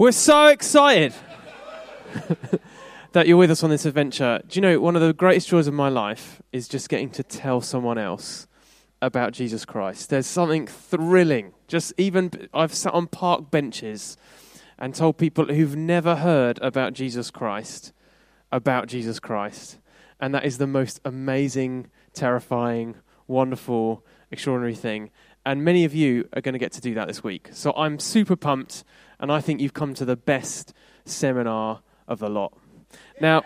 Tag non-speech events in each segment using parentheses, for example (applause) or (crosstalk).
We're so excited (laughs) that you're with us on this adventure. Do you know, one of the greatest joys of my life is just getting to tell someone else about Jesus Christ. There's something thrilling. Just even, I've sat on park benches and told people who've never heard about Jesus Christ about Jesus Christ. And that is the most amazing, terrifying, wonderful, extraordinary thing. And many of you are going to get to do that this week. So I'm super pumped, and I think you've come to the best seminar of the lot. Now,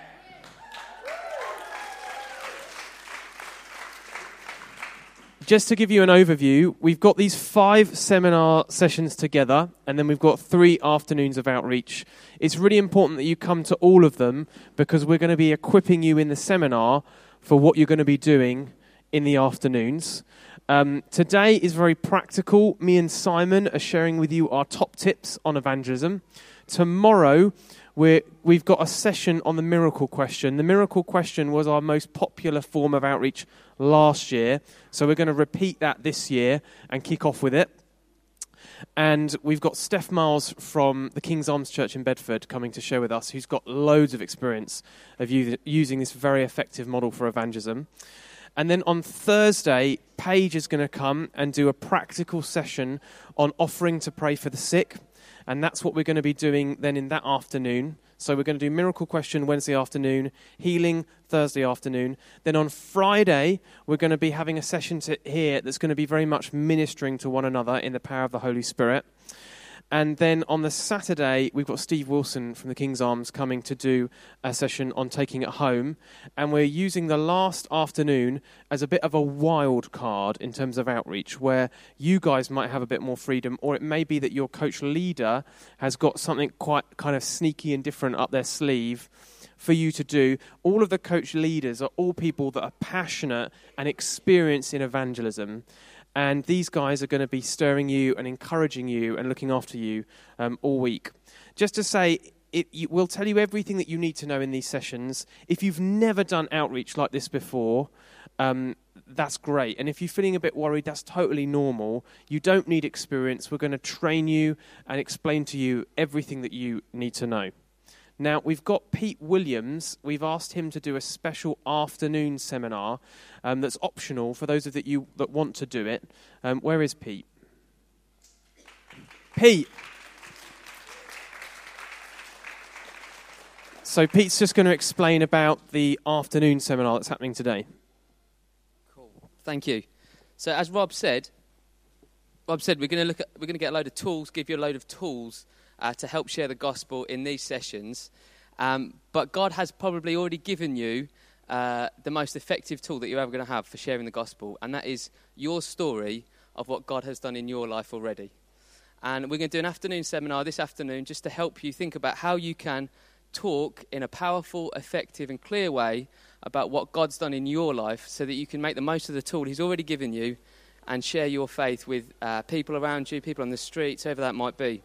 just to give you an overview, we've got these five seminar sessions together, and then we've got three afternoons of outreach. It's really important that you come to all of them because we're going to be equipping you in the seminar for what you're going to be doing in the afternoons. Um, today is very practical. Me and Simon are sharing with you our top tips on evangelism. Tomorrow, we have got a session on the miracle question. The miracle question was our most popular form of outreach last year, so we're going to repeat that this year and kick off with it. And we've got Steph Miles from the King's Arms Church in Bedford coming to share with us, who's got loads of experience of using this very effective model for evangelism. And then on Thursday, Paige is going to come and do a practical session on offering to pray for the sick. And that's what we're going to be doing then in that afternoon. So we're going to do miracle question Wednesday afternoon, healing Thursday afternoon. Then on Friday, we're going to be having a session here that's going to be very much ministering to one another in the power of the Holy Spirit. And then on the Saturday, we've got Steve Wilson from the King's Arms coming to do a session on taking it home. And we're using the last afternoon as a bit of a wild card in terms of outreach, where you guys might have a bit more freedom, or it may be that your coach leader has got something quite kind of sneaky and different up their sleeve for you to do. All of the coach leaders are all people that are passionate and experienced in evangelism. And these guys are going to be stirring you and encouraging you and looking after you um, all week. Just to say, it, it, we'll tell you everything that you need to know in these sessions. If you've never done outreach like this before, um, that's great. And if you're feeling a bit worried, that's totally normal. You don't need experience. We're going to train you and explain to you everything that you need to know. Now, we've got Pete Williams. We've asked him to do a special afternoon seminar um, that's optional for those of you that want to do it. Um, where is Pete? Pete. So, Pete's just going to explain about the afternoon seminar that's happening today. Cool. Thank you. So, as Rob said, Rob said we're going to look at, we're going to get a load of tools, give you a load of tools uh, to help share the gospel in these sessions. Um, but God has probably already given you uh, the most effective tool that you're ever going to have for sharing the gospel, and that is your story of what God has done in your life already. And we're going to do an afternoon seminar this afternoon just to help you think about how you can talk in a powerful, effective, and clear way about what God's done in your life so that you can make the most of the tool He's already given you and share your faith with uh, people around you, people on the streets, whoever that might be.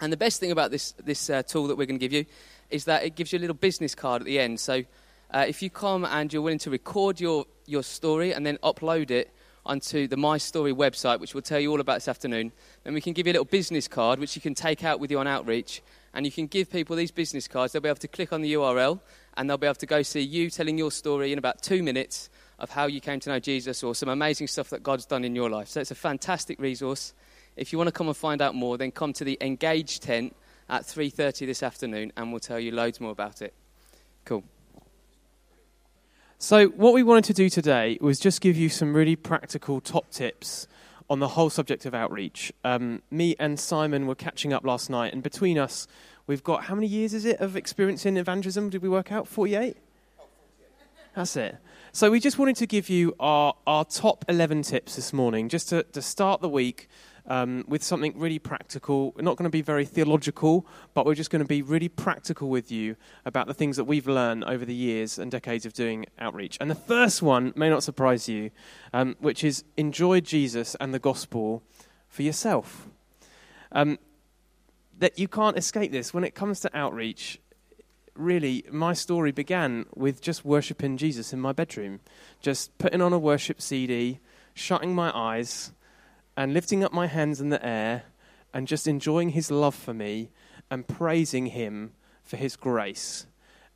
And the best thing about this, this uh, tool that we're going to give you is that it gives you a little business card at the end. So uh, if you come and you're willing to record your, your story and then upload it onto the My Story website, which we'll tell you all about this afternoon, then we can give you a little business card which you can take out with you on outreach. And you can give people these business cards. They'll be able to click on the URL and they'll be able to go see you telling your story in about two minutes of how you came to know Jesus or some amazing stuff that God's done in your life. So it's a fantastic resource. If you want to come and find out more, then come to the Engage tent at 3:30 this afternoon, and we'll tell you loads more about it. Cool. So, what we wanted to do today was just give you some really practical top tips on the whole subject of outreach. Um, me and Simon were catching up last night, and between us, we've got how many years is it of experience in evangelism? Did we work out? 48? That's it. So, we just wanted to give you our, our top 11 tips this morning, just to, to start the week um, with something really practical. We're not going to be very theological, but we're just going to be really practical with you about the things that we've learned over the years and decades of doing outreach. And the first one may not surprise you, um, which is enjoy Jesus and the gospel for yourself. Um, that you can't escape this. When it comes to outreach, really, my story began with just worshipping Jesus in my bedroom, just putting on a worship CD, shutting my eyes and lifting up my hands in the air and just enjoying his love for me and praising Him for His grace.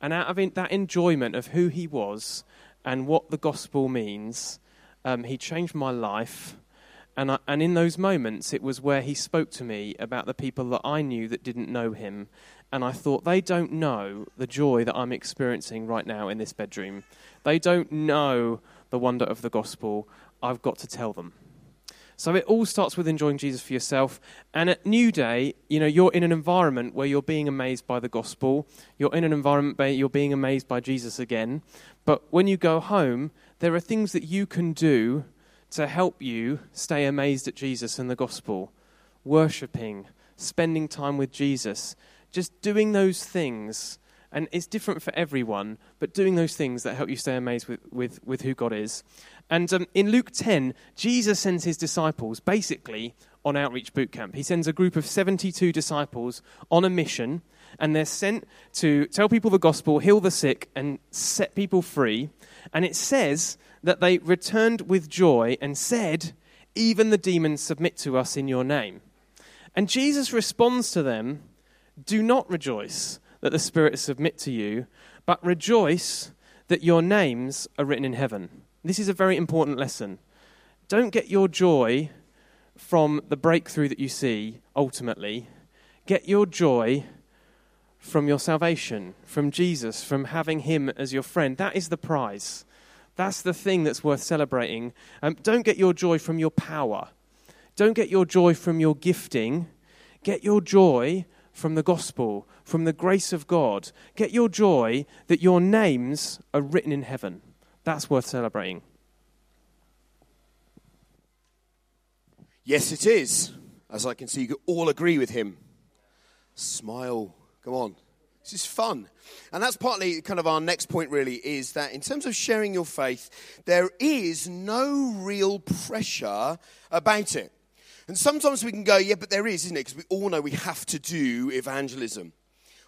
And out of that enjoyment of who He was and what the gospel means, um, He changed my life. And, I, and in those moments, it was where He spoke to me about the people that I knew that didn't know Him. And I thought, they don't know the joy that I'm experiencing right now in this bedroom. They don't know the wonder of the gospel. I've got to tell them. So it all starts with enjoying Jesus for yourself. And at New Day, you know, you're in an environment where you're being amazed by the gospel. You're in an environment where you're being amazed by Jesus again. But when you go home, there are things that you can do to help you stay amazed at Jesus and the gospel. Worshipping, spending time with Jesus, just doing those things. And it's different for everyone, but doing those things that help you stay amazed with, with, with who God is. And um, in Luke 10, Jesus sends his disciples basically on outreach boot camp. He sends a group of 72 disciples on a mission, and they're sent to tell people the gospel, heal the sick, and set people free. And it says that they returned with joy and said, Even the demons submit to us in your name. And Jesus responds to them, Do not rejoice that the spirits submit to you, but rejoice that your names are written in heaven. This is a very important lesson. Don't get your joy from the breakthrough that you see ultimately. Get your joy from your salvation, from Jesus, from having Him as your friend. That is the prize. That's the thing that's worth celebrating. Um, don't get your joy from your power. Don't get your joy from your gifting. Get your joy from the gospel, from the grace of God. Get your joy that your names are written in heaven. That's worth celebrating. Yes, it is. As I can see, you all agree with him. Smile. Come on. This is fun. And that's partly kind of our next point, really, is that in terms of sharing your faith, there is no real pressure about it. And sometimes we can go, yeah, but there is, isn't it? Because we all know we have to do evangelism.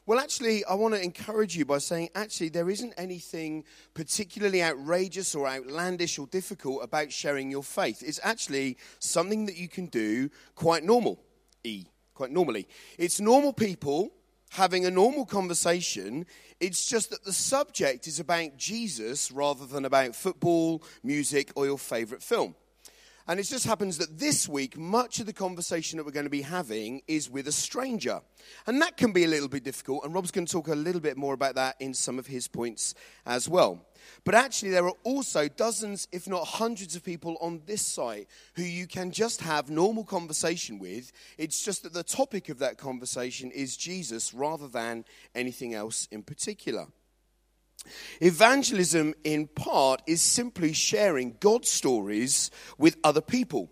Well, actually, I want to encourage you by saying, actually, there isn't anything particularly outrageous or outlandish or difficult about sharing your faith. It's actually something that you can do quite normal, E, quite normally. It's normal people having a normal conversation. It's just that the subject is about Jesus rather than about football, music, or your favorite film. And it just happens that this week, much of the conversation that we're going to be having is with a stranger. And that can be a little bit difficult, and Rob's going to talk a little bit more about that in some of his points as well. But actually, there are also dozens, if not hundreds, of people on this site who you can just have normal conversation with. It's just that the topic of that conversation is Jesus rather than anything else in particular. Evangelism, in part, is simply sharing God's stories with other people.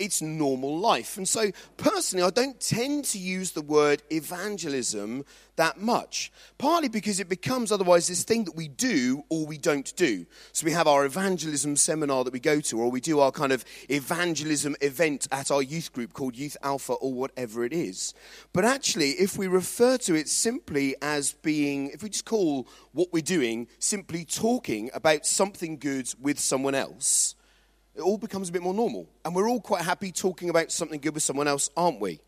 It's normal life. And so, personally, I don't tend to use the word evangelism that much. Partly because it becomes otherwise this thing that we do or we don't do. So we have our evangelism seminar that we go to, or we do our kind of evangelism event at our youth group called Youth Alpha or whatever it is. But actually, if we refer to it simply as being, if we just call what we're doing simply talking about something good with someone else, it all becomes a bit more normal. And we're all quite happy talking about something good with someone else, aren't we?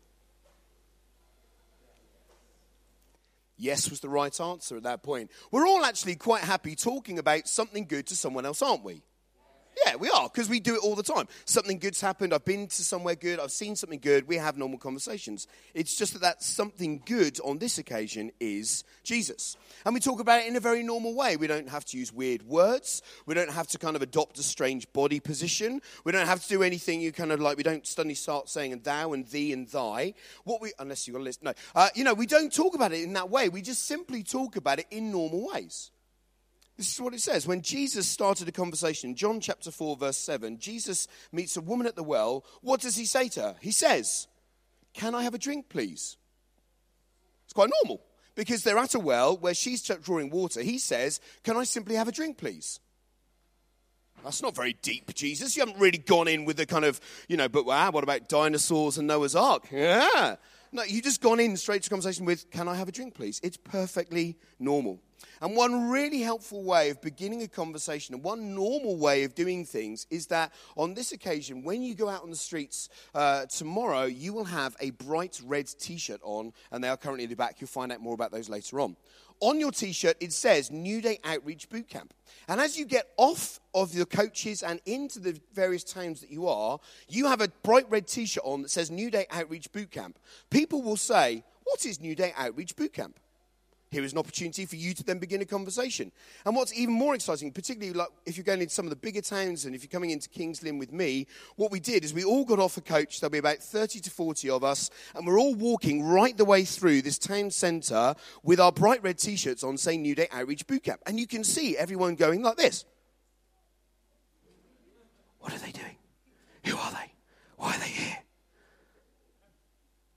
Yes was the right answer at that point. We're all actually quite happy talking about something good to someone else, aren't we? Yeah, we are, because we do it all the time. Something good's happened, I've been to somewhere good, I've seen something good, we have normal conversations. It's just that that something good on this occasion is Jesus. And we talk about it in a very normal way. We don't have to use weird words, we don't have to kind of adopt a strange body position, we don't have to do anything you kind of like, we don't suddenly start saying thou and thee and thy. What we, unless you've got a list, no. Uh, you know, we don't talk about it in that way, we just simply talk about it in normal ways. This is what it says. When Jesus started a conversation, John chapter 4, verse 7, Jesus meets a woman at the well. What does he say to her? He says, Can I have a drink, please? It's quite normal because they're at a well where she's drawing water. He says, Can I simply have a drink, please? That's not very deep, Jesus. You haven't really gone in with the kind of, you know, but wow, what about dinosaurs and Noah's Ark? Yeah. No, you've just gone in straight to conversation with, Can I have a drink, please? It's perfectly normal. And one really helpful way of beginning a conversation, and one normal way of doing things, is that on this occasion, when you go out on the streets uh, tomorrow, you will have a bright red t shirt on, and they are currently in the back. You'll find out more about those later on. On your t shirt, it says New Day Outreach Bootcamp. And as you get off of your coaches and into the various towns that you are, you have a bright red t shirt on that says New Day Outreach Bootcamp. People will say, What is New Day Outreach Bootcamp? Here is an opportunity for you to then begin a conversation. And what's even more exciting, particularly like if you're going into some of the bigger towns and if you're coming into Kings Lynn with me, what we did is we all got off a coach. There'll be about 30 to 40 of us, and we're all walking right the way through this town centre with our bright red t shirts on saying New Day Outreach Bootcamp. And you can see everyone going like this. What are they doing? Who are they? Why are they here?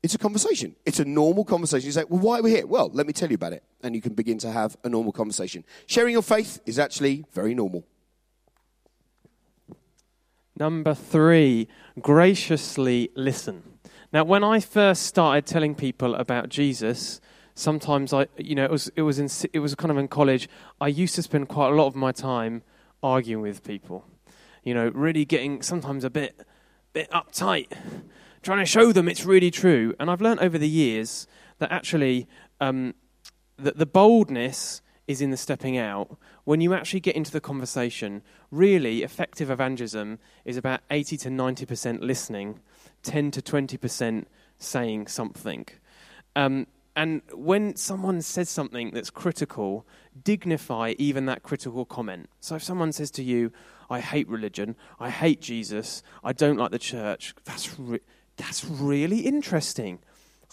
It's a conversation. It's a normal conversation. You say, well, why are we here? Well, let me tell you about it. And you can begin to have a normal conversation. Sharing your faith is actually very normal. Number three, graciously listen. Now, when I first started telling people about Jesus, sometimes I, you know, it was it was in, it was kind of in college. I used to spend quite a lot of my time arguing with people, you know, really getting sometimes a bit bit uptight, trying to show them it's really true. And I've learned over the years that actually um, that the boldness is in the stepping out. When you actually get into the conversation, really effective evangelism is about 80 to 90% listening, 10 to 20% saying something. Um, and when someone says something that's critical, dignify even that critical comment. So if someone says to you, I hate religion, I hate Jesus, I don't like the church, that's, re- that's really interesting.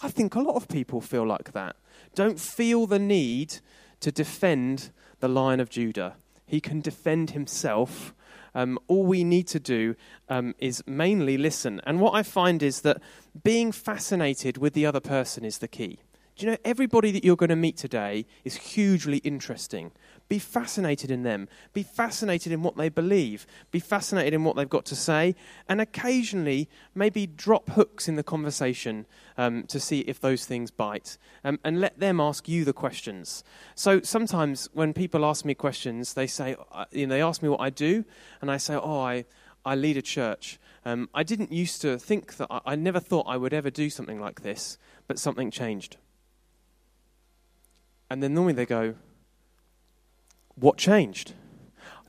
I think a lot of people feel like that. Don't feel the need to defend the Lion of Judah. He can defend himself. Um, all we need to do um, is mainly listen. And what I find is that being fascinated with the other person is the key. Do you know, everybody that you're going to meet today is hugely interesting. Be fascinated in them. Be fascinated in what they believe. Be fascinated in what they've got to say. And occasionally, maybe drop hooks in the conversation um, to see if those things bite. Um, and let them ask you the questions. So sometimes when people ask me questions, they say, uh, you know, they ask me what I do. And I say, oh, I, I lead a church. Um, I didn't used to think that, I, I never thought I would ever do something like this, but something changed. And then normally they go, what changed?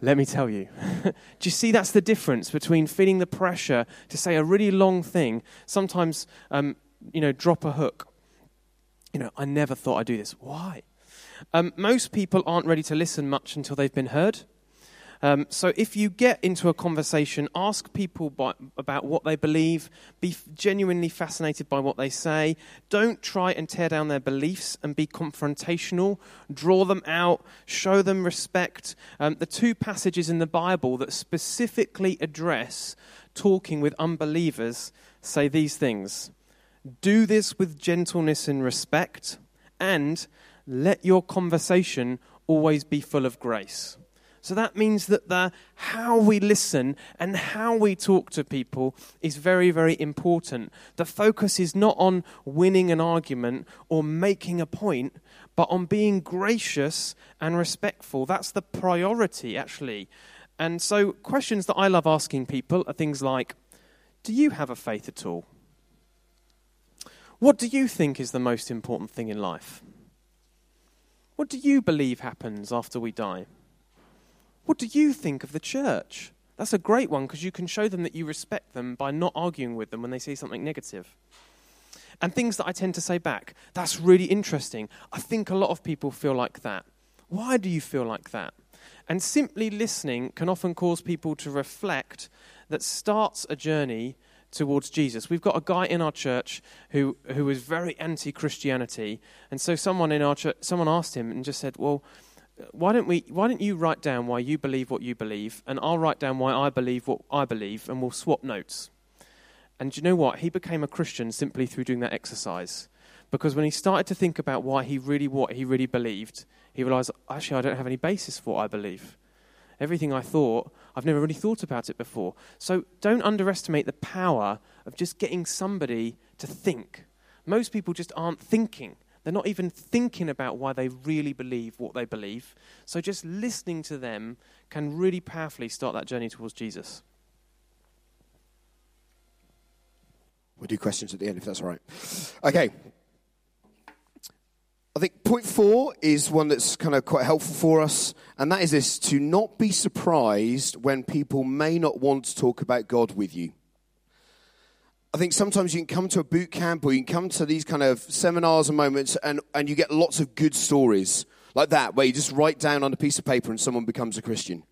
Let me tell you. (laughs) Do you see that's the difference between feeling the pressure to say a really long thing, sometimes, um, you know, drop a hook? You know, I never thought I'd do this. Why? Um, most people aren't ready to listen much until they've been heard. Um, so if you get into a conversation, ask people by, about what they believe, be genuinely fascinated by what they say. Don't try and tear down their beliefs and be confrontational. Draw them out, show them respect. Um, the two passages in the Bible that specifically address talking with unbelievers say these things Do this with gentleness and respect, and let your conversation always be full of grace. So that means that the how we listen and how we talk to people is very, very important. The focus is not on winning an argument or making a point, but on being gracious and respectful. That's the priority, actually. And so, questions that I love asking people are things like Do you have a faith at all? What do you think is the most important thing in life? What do you believe happens after we die? What do you think of the church? That's a great one because you can show them that you respect them by not arguing with them when they say something negative. And things that I tend to say back. That's really interesting. I think a lot of people feel like that. Why do you feel like that? And simply listening can often cause people to reflect that starts a journey towards Jesus. We've got a guy in our church who, who was very anti Christianity. And so someone in our church, someone asked him and just said, Well, why don't we why don't you write down why you believe what you believe and I'll write down why I believe what I believe and we'll swap notes. And you know what? He became a Christian simply through doing that exercise. Because when he started to think about why he really what he really believed, he realized actually I don't have any basis for what I believe. Everything I thought, I've never really thought about it before. So don't underestimate the power of just getting somebody to think. Most people just aren't thinking. They're not even thinking about why they really believe what they believe. So just listening to them can really powerfully start that journey towards Jesus. We'll do questions at the end if that's all right. Okay. I think point four is one that's kind of quite helpful for us, and that is this to not be surprised when people may not want to talk about God with you. I think sometimes you can come to a boot camp or you can come to these kind of seminars and moments and, and you get lots of good stories like that, where you just write down on a piece of paper and someone becomes a Christian.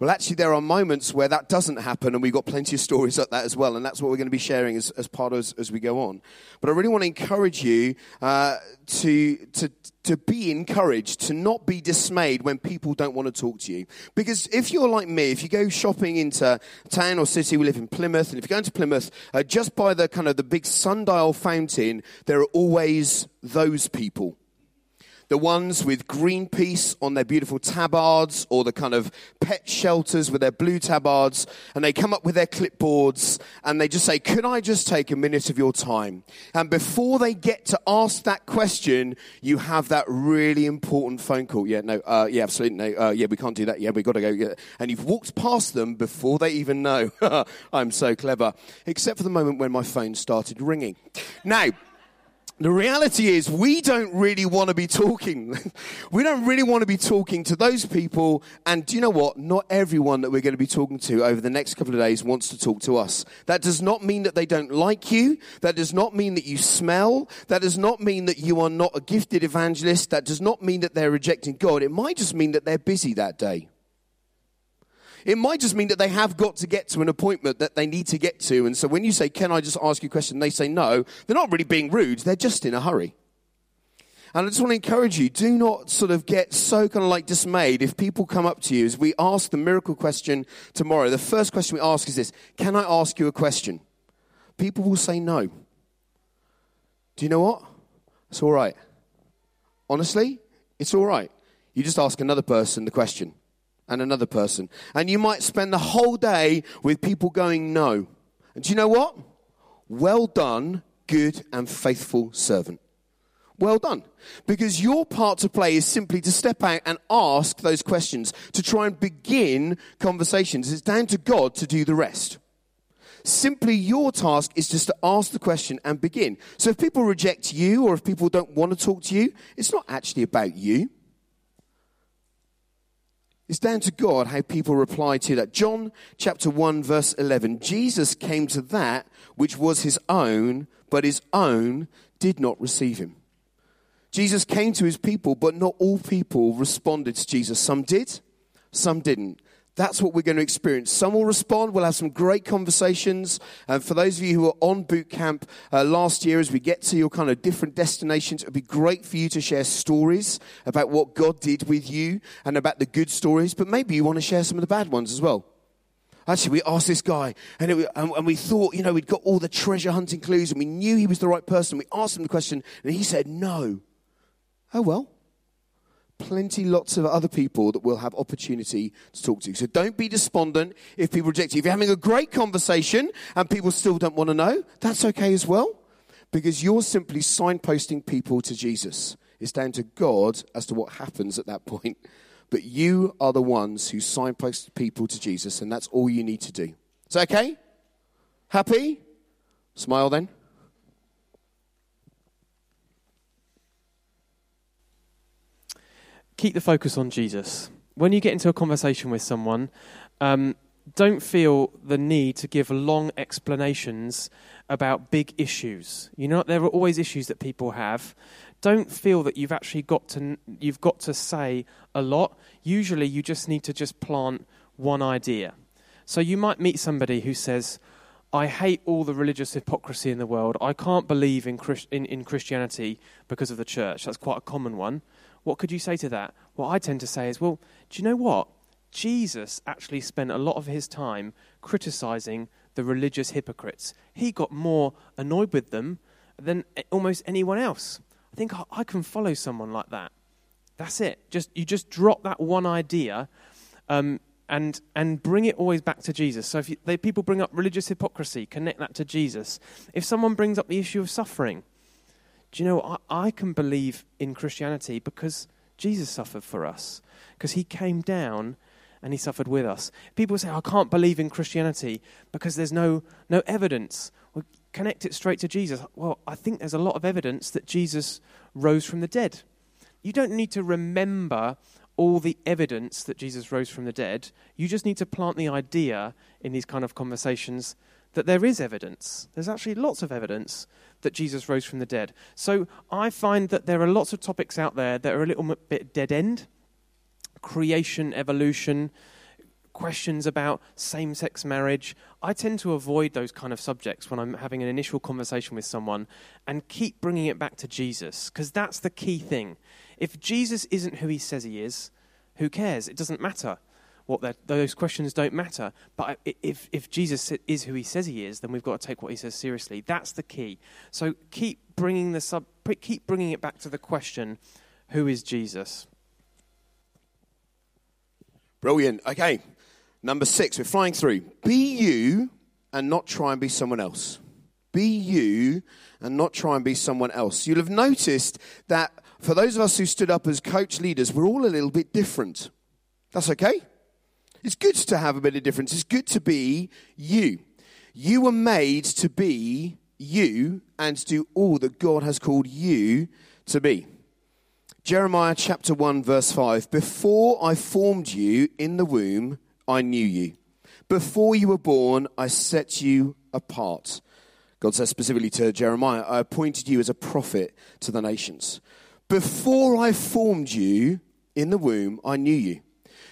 Well, actually, there are moments where that doesn't happen, and we've got plenty of stories like that as well, and that's what we're going to be sharing as, as part of as, we go on. But I really want to encourage you uh, to, to, to be encouraged, to not be dismayed when people don't want to talk to you. Because if you're like me, if you go shopping into town or city, we live in Plymouth, and if you go into Plymouth, uh, just by the kind of the big sundial fountain, there are always those people the ones with Greenpeace on their beautiful tabards or the kind of pet shelters with their blue tabards, and they come up with their clipboards and they just say, Could I just take a minute of your time? And before they get to ask that question, you have that really important phone call. Yeah, no, uh, yeah, absolutely, no, uh, yeah, we can't do that. Yeah, we've got to go. Yeah. And you've walked past them before they even know. (laughs) I'm so clever. Except for the moment when my phone started ringing. Now, the reality is, we don't really want to be talking. (laughs) we don't really want to be talking to those people. And do you know what? Not everyone that we're going to be talking to over the next couple of days wants to talk to us. That does not mean that they don't like you. That does not mean that you smell. That does not mean that you are not a gifted evangelist. That does not mean that they're rejecting God. It might just mean that they're busy that day. It might just mean that they have got to get to an appointment that they need to get to. And so when you say, Can I just ask you a question? they say no, they're not really being rude, they're just in a hurry. And I just want to encourage you, do not sort of get so kind of like dismayed if people come up to you as we ask the miracle question tomorrow. The first question we ask is this Can I ask you a question? People will say no. Do you know what? It's all right. Honestly, it's all right. You just ask another person the question and another person. And you might spend the whole day with people going no. And do you know what? Well done, good and faithful servant. Well done. Because your part to play is simply to step out and ask those questions, to try and begin conversations. It's down to God to do the rest. Simply your task is just to ask the question and begin. So if people reject you or if people don't want to talk to you, it's not actually about you. It's down to God how people reply to that. John chapter 1 verse 11. Jesus came to that which was his own, but his own did not receive him. Jesus came to his people, but not all people responded to Jesus. Some did, some didn't. That's what we're going to experience. Some will respond. We'll have some great conversations. And for those of you who were on boot camp uh, last year, as we get to your kind of different destinations, it would be great for you to share stories about what God did with you and about the good stories. But maybe you want to share some of the bad ones as well. Actually, we asked this guy, and, it, and, and we thought, you know, we'd got all the treasure hunting clues, and we knew he was the right person. We asked him the question, and he said no. Oh well plenty lots of other people that will have opportunity to talk to. So don't be despondent if people reject you. If you're having a great conversation and people still don't want to know, that's okay as well. Because you're simply signposting people to Jesus. It's down to God as to what happens at that point. But you are the ones who signpost people to Jesus, and that's all you need to do. Is that okay? Happy? Smile then. Keep the focus on Jesus. When you get into a conversation with someone, um, don't feel the need to give long explanations about big issues. You know, there are always issues that people have. Don't feel that you've actually got to you've got to say a lot. Usually, you just need to just plant one idea. So you might meet somebody who says, "I hate all the religious hypocrisy in the world. I can't believe in, Christ- in, in Christianity because of the church." That's quite a common one. What could you say to that? What I tend to say is, well, do you know what? Jesus actually spent a lot of his time criticizing the religious hypocrites. He got more annoyed with them than almost anyone else. I think I can follow someone like that. That's it. Just you just drop that one idea, um, and and bring it always back to Jesus. So if you, they, people bring up religious hypocrisy, connect that to Jesus. If someone brings up the issue of suffering, do you know, I, I can believe in Christianity because Jesus suffered for us, because he came down and he suffered with us. People say, I can't believe in Christianity because there's no, no evidence. Well, connect it straight to Jesus. Well, I think there's a lot of evidence that Jesus rose from the dead. You don't need to remember all the evidence that Jesus rose from the dead. You just need to plant the idea in these kind of conversations that there is evidence. There's actually lots of evidence that Jesus rose from the dead. So I find that there are lots of topics out there that are a little bit dead end creation, evolution, questions about same sex marriage. I tend to avoid those kind of subjects when I'm having an initial conversation with someone and keep bringing it back to Jesus, because that's the key thing. If Jesus isn't who he says he is, who cares? It doesn't matter. What those questions don't matter. But if, if Jesus is who he says he is, then we've got to take what he says seriously. That's the key. So keep bringing, the sub, keep bringing it back to the question who is Jesus? Brilliant. Okay. Number six, we're flying through. Be you and not try and be someone else. Be you and not try and be someone else. You'll have noticed that for those of us who stood up as coach leaders, we're all a little bit different. That's okay. It's good to have a bit of difference. It's good to be you. You were made to be you and to do all that God has called you to be. Jeremiah chapter 1, verse 5 Before I formed you in the womb, I knew you. Before you were born, I set you apart. God says specifically to Jeremiah, I appointed you as a prophet to the nations. Before I formed you in the womb, I knew you.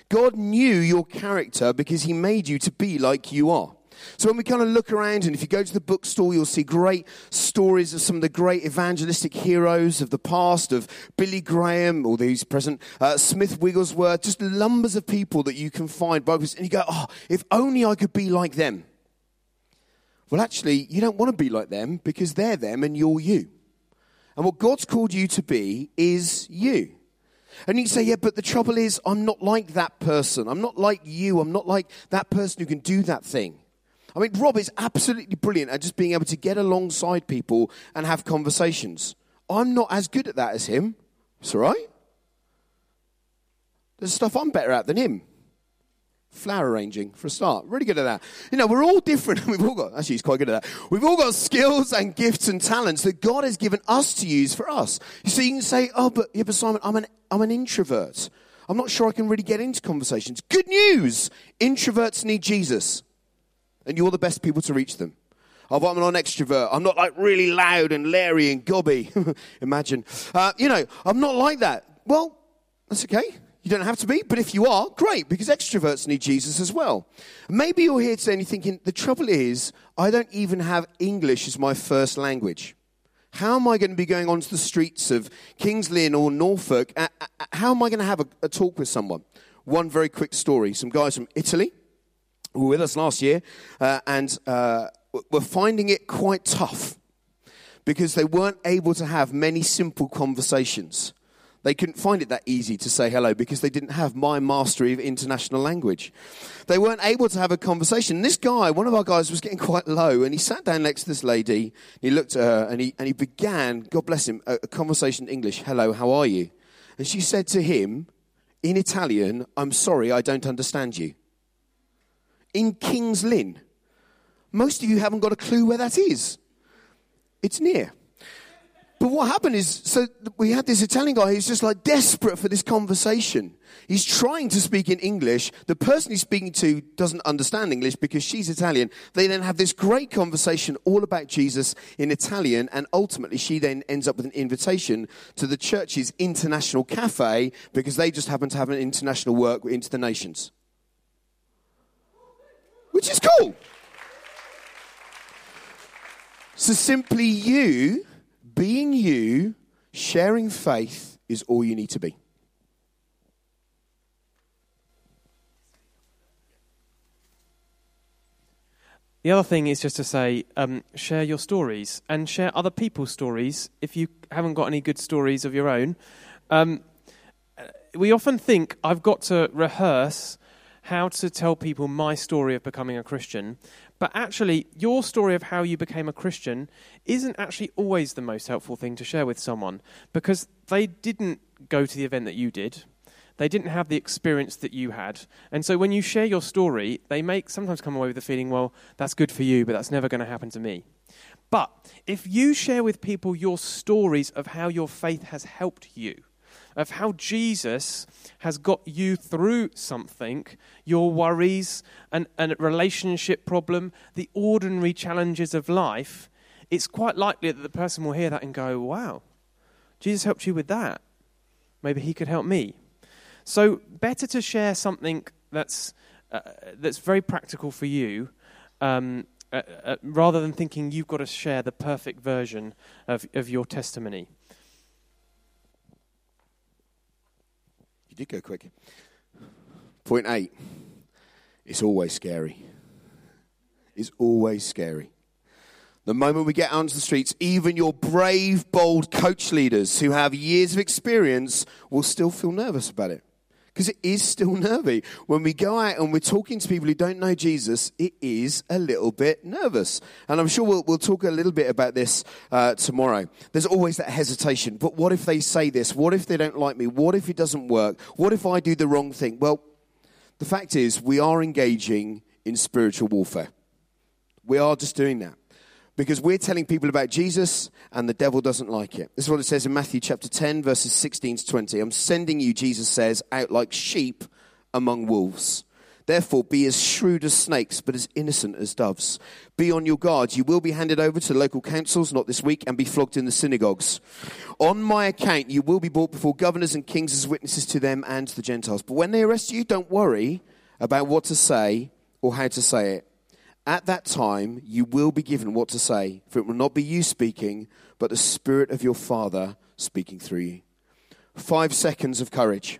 God knew your character because he made you to be like you are. So when we kind of look around, and if you go to the bookstore, you'll see great stories of some of the great evangelistic heroes of the past, of Billy Graham, or these present, uh, Smith Wigglesworth, just numbers of people that you can find. And you go, oh, if only I could be like them. Well, actually, you don't want to be like them because they're them and you're you. And what God's called you to be is you. And you say, yeah, but the trouble is, I'm not like that person. I'm not like you. I'm not like that person who can do that thing. I mean, Rob is absolutely brilliant at just being able to get alongside people and have conversations. I'm not as good at that as him. It's all right. There's stuff I'm better at than him flower arranging for a start. Really good at that. You know, we're all different. (laughs) We've all got, actually, he's quite good at that. We've all got skills and gifts and talents that God has given us to use for us. You see, you can say, oh, but, yeah, but Simon, I'm an, I'm an introvert. I'm not sure I can really get into conversations. Good news! Introverts need Jesus. And you're the best people to reach them. Oh, I'm an extrovert. I'm not like really loud and leery and gobby. (laughs) Imagine. Uh, you know, I'm not like that. Well, that's okay. You don't have to be, but if you are, great, because extroverts need Jesus as well. Maybe you're here today and you're thinking, the trouble is, I don't even have English as my first language. How am I going to be going onto the streets of Kings Lynn or Norfolk? How am I going to have a, a talk with someone? One very quick story. Some guys from Italy were with us last year uh, and uh, were finding it quite tough because they weren't able to have many simple conversations. They couldn't find it that easy to say hello because they didn't have my mastery of international language. They weren't able to have a conversation. This guy, one of our guys, was getting (laughs) quite low and he sat down next to this lady. He looked at her and he, and he began, God bless him, a, a conversation in English. Hello, how are you? And she said to him in Italian, I'm sorry, I don't understand you. In King's Lynn. Most of you haven't got a clue where that is. It's near. But what happened is, so we had this Italian guy who's just like desperate for this conversation. He's trying to speak in English. The person he's speaking to doesn't understand English because she's Italian. They then have this great conversation all about Jesus in Italian, and ultimately she then ends up with an invitation to the church's international cafe because they just happen to have an international work into the nations. Which is cool. So simply you being you, sharing faith is all you need to be. The other thing is just to say, um, share your stories and share other people's stories if you haven't got any good stories of your own. Um, we often think I've got to rehearse how to tell people my story of becoming a Christian, But actually, your story of how you became a Christian isn't actually always the most helpful thing to share with someone because they didn't go to the event that you did. They didn't have the experience that you had. And so when you share your story, they sometimes come away with the feeling, well, that's good for you, but that's never going to happen to me. But if you share with people your stories of how your faith has helped you, of how Jesus has got you through something, your worries, and a relationship problem, the ordinary challenges of life, it's quite likely that the person will hear that and go, wow, Jesus helped you with that. Maybe he could help me. So, better to share something that's, uh, that's very practical for you um, uh, uh, rather than thinking you've got to share the perfect version of, of your testimony. You did go quick. Point eight. It's always scary. It's always scary. The moment we get onto the streets, even your brave, bold coach leaders who have years of experience will still feel nervous about it because it is still (laughs) nervy. When we go out and we're talking to people who don't know Jesus, it is a little bit nervous. And I'm sure we'll, we'll talk a little bit about this uh, tomorrow. There's always that hesitation. But what if they say this? What if they don't like me? What if it doesn't work? What if I do the wrong thing? Well, the fact is, we are engaging in spiritual warfare. We are just doing that because we're telling people about Jesus and the devil doesn't like it. This is what it says in Matthew chapter 10, verses 16 to 20. I'm sending you, Jesus says, out like sheep among wolves. Therefore, be as shrewd as snakes, but as innocent as doves. Be on your guard. You will be handed over to local councils, not this week, and be flogged in the synagogues. On my account, you will be brought before governors and kings as witnesses to them and to the Gentiles. But when they arrest you, don't worry about what to say or how to say it at that time, you will be given what to say, for it will not be you speaking, but the Spirit of your Father speaking through you. Five seconds of courage.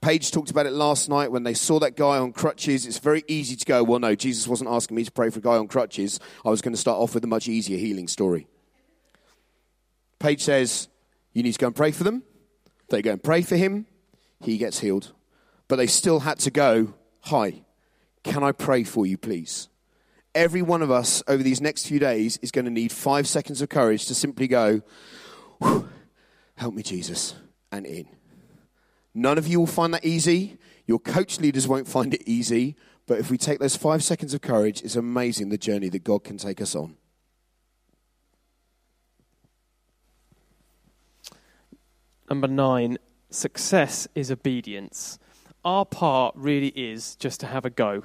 Paige talked about it last night when they saw that guy on crutches. It's very easy to go, well, no, Jesus wasn't asking me to pray for a guy on crutches. I was going to start off with a much easier healing story. Paige says, you need to go and pray for them. They go and pray for him. He gets healed. But they still had to go, hi, can I pray for you, please? Every one of us over these next few days is going to need five seconds of courage to simply go, Help me, Jesus, and in. None of you will find that easy. Your coach leaders won't find it easy. But if we take those five seconds of courage, it's amazing the journey that God can take us on. Number nine, success is obedience. Our part really is just to have a go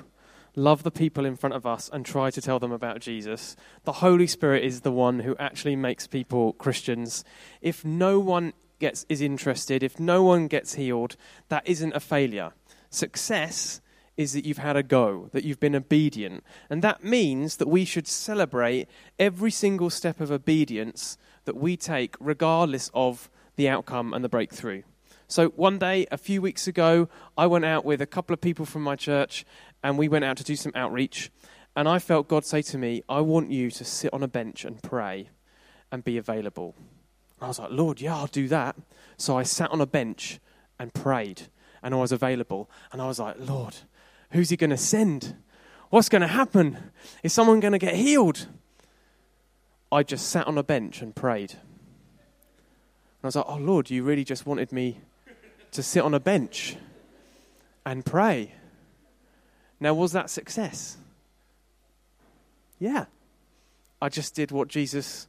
love the people in front of us and try to tell them about Jesus. The Holy Spirit is the one who actually makes people Christians. If no one gets is interested, if no one gets healed, that isn't a failure. Success is that you've had a go, that you've been obedient. And that means that we should celebrate every single step of obedience that we take, regardless of the outcome and the breakthrough. So, one day, a few weeks ago, I went out with a couple of people from my church and we went out to do some outreach. And I felt God say to me, I want you to sit on a bench and pray and be available. And I was like, Lord, yeah, I'll do that. So I sat on a bench and prayed, and I was available. And I was like, Lord, who's he going to send? What's going to happen? Is someone going to get healed? I just sat on a bench and prayed. And I was like, oh, Lord, you really just wanted me to sit on a bench and pray? Now, was that success? Yeah. I just did what Jesus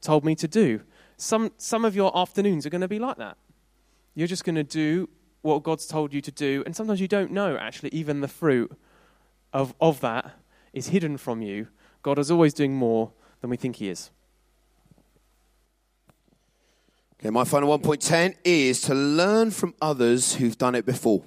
told me to do. Some, some of your afternoons are going to be like that. You're just going to do what God's told you to do, and sometimes you don't know, actually, even the fruit of, of that is hidden from you. God is always doing more than we think He is. Okay, my final 1.10 is to learn from others who've done it before.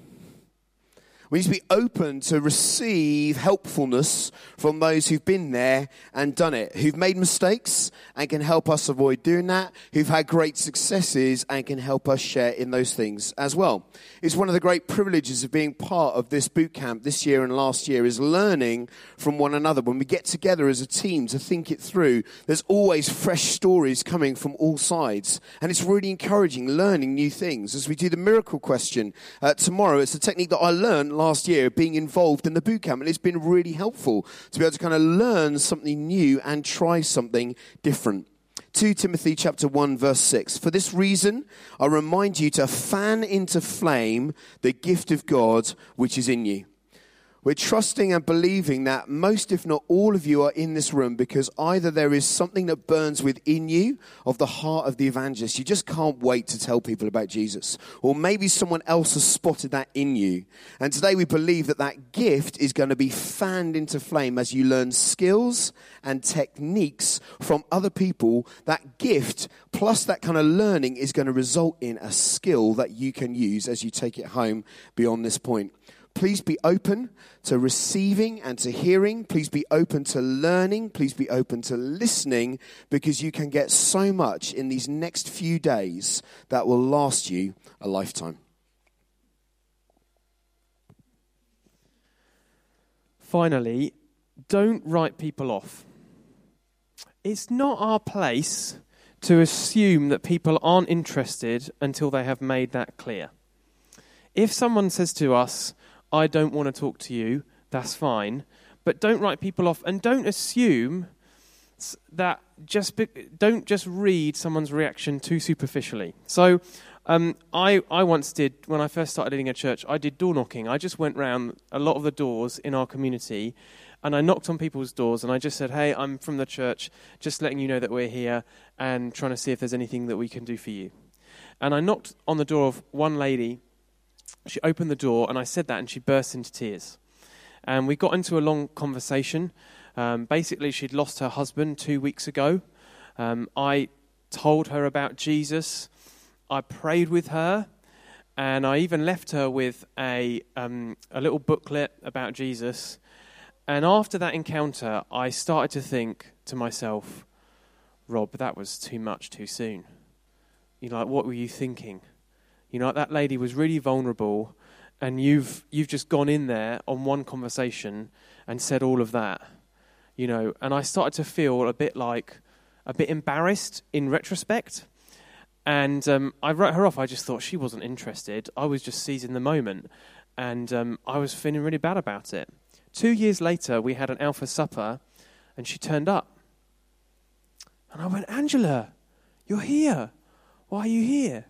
We need to be open to receive helpfulness from those who've been there and done it, who've made mistakes and can help us avoid doing that, who've had great successes and can help us share in those things as well. It's one of the great privileges of being part of this boot camp this year and last year is learning from one another. When we get together as a team to think it through, there's always fresh stories coming from all sides. And it's really encouraging learning new things. As we do the miracle question uh, tomorrow, it's a technique that I learned last year being involved in the boot camp, and it's been really helpful to be able to kind of learn something new and try something different. 2 Timothy chapter 1 verse 6 For this reason I remind you to fan into flame the gift of God which is in you we're trusting and believing that most, if not all of you, are in this room because either there is something that burns within you of the heart of the evangelist. You just can't wait to tell people about Jesus. Or maybe someone else has spotted that in you. And today we believe that that gift is going to be fanned into flame as you learn skills and techniques from other people. That gift plus that kind of learning is going to result in a skill that you can use as you take it home beyond this point. Please be open to receiving and to hearing. Please be open to learning. Please be open to listening because you can get so much in these next few days that will last you a lifetime. Finally, don't write people off. It's not our place to assume that people aren't interested until they have made that clear. If someone says to us, I don't want to talk to you, that's fine. But don't write people off and don't assume that just be, don't just read someone's reaction too superficially. So um, I, I once did, when I first started leading a church, I did door knocking. I just went round a lot of the doors in our community and I knocked on people's doors and I just said, Hey, I'm from the church, just letting you know that we're here and trying to see if there's anything that we can do for you. And I knocked on the door of one lady she opened the door and I said that and she burst into tears. And we got into a long conversation. Um, basically, she'd lost her husband two weeks ago. Um, I told her about Jesus. I prayed with her. And I even left her with a, um, a little booklet about Jesus. And after that encounter, I started to think to myself, Rob, that was too much too soon. You like, what were you thinking? You know, that lady was really vulnerable, and you've you've just gone in there on one conversation and said all of that. You know, and I started to feel a bit like a bit embarrassed in retrospect. And um, I wrote her off. I just thought she wasn't interested. I was just seizing the moment, and um, I was feeling really bad about it. Two years later, we had an Alpha supper, and she turned up. And I went, Angela, you're here. Why are you here?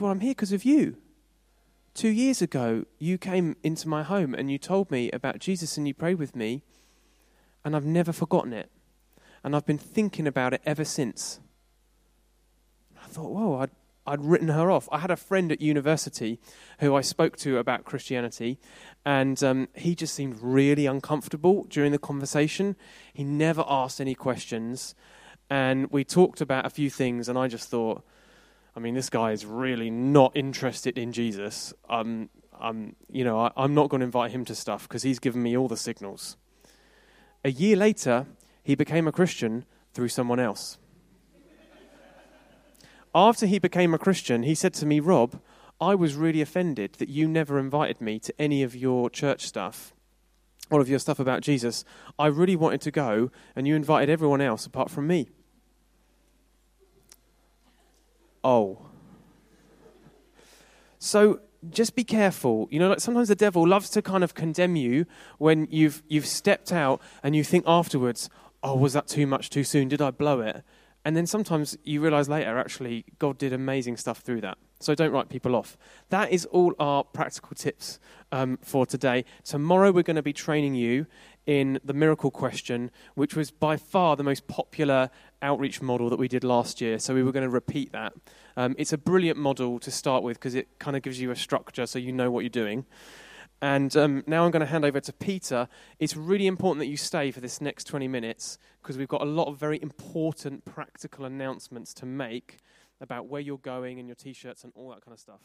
Well, I'm here because of you. Two years ago, you came into my home and you told me about Jesus and you prayed with me, and I've never forgotten it. And I've been thinking about it ever since. I thought, whoa, I'd, I'd written her off. I had a friend at university who I spoke to about Christianity, and um, he just seemed really uncomfortable during the conversation. He never asked any questions, and we talked about a few things, and I just thought, I mean, this guy is really not interested in Jesus. Um, I'm, you know, I, am not going to invite him to stuff because he's given me all the signals. A year later, he became a Christian through someone else. After he became a Christian, he said to me, Rob, I was really offended that you never invited me to any of your church stuff, all of your stuff about Jesus. I really wanted to go, and you invited everyone else apart from me oh. So just be careful. You know, like sometimes the devil loves to kind of condemn you when you've you've stepped out and you think afterwards, "Oh, was that too much too soon? Did I blow it?" And then sometimes you realize later, actually, God did amazing stuff through that. So don't write people off. That is all our practical tips um, for today. Tomorrow we're going to be training you in the miracle question, which was by far the most popular outreach model that we did last year. So we were going to repeat that. Um, it's a brilliant model to start with because it kind of gives you a structure so you know what you're doing. And um, now I'm going to hand over to Peter. It's really important that you stay for this next 20 minutes because we've got a lot of very important practical announcements to make about where you're going and your t shirts and all that kind of stuff.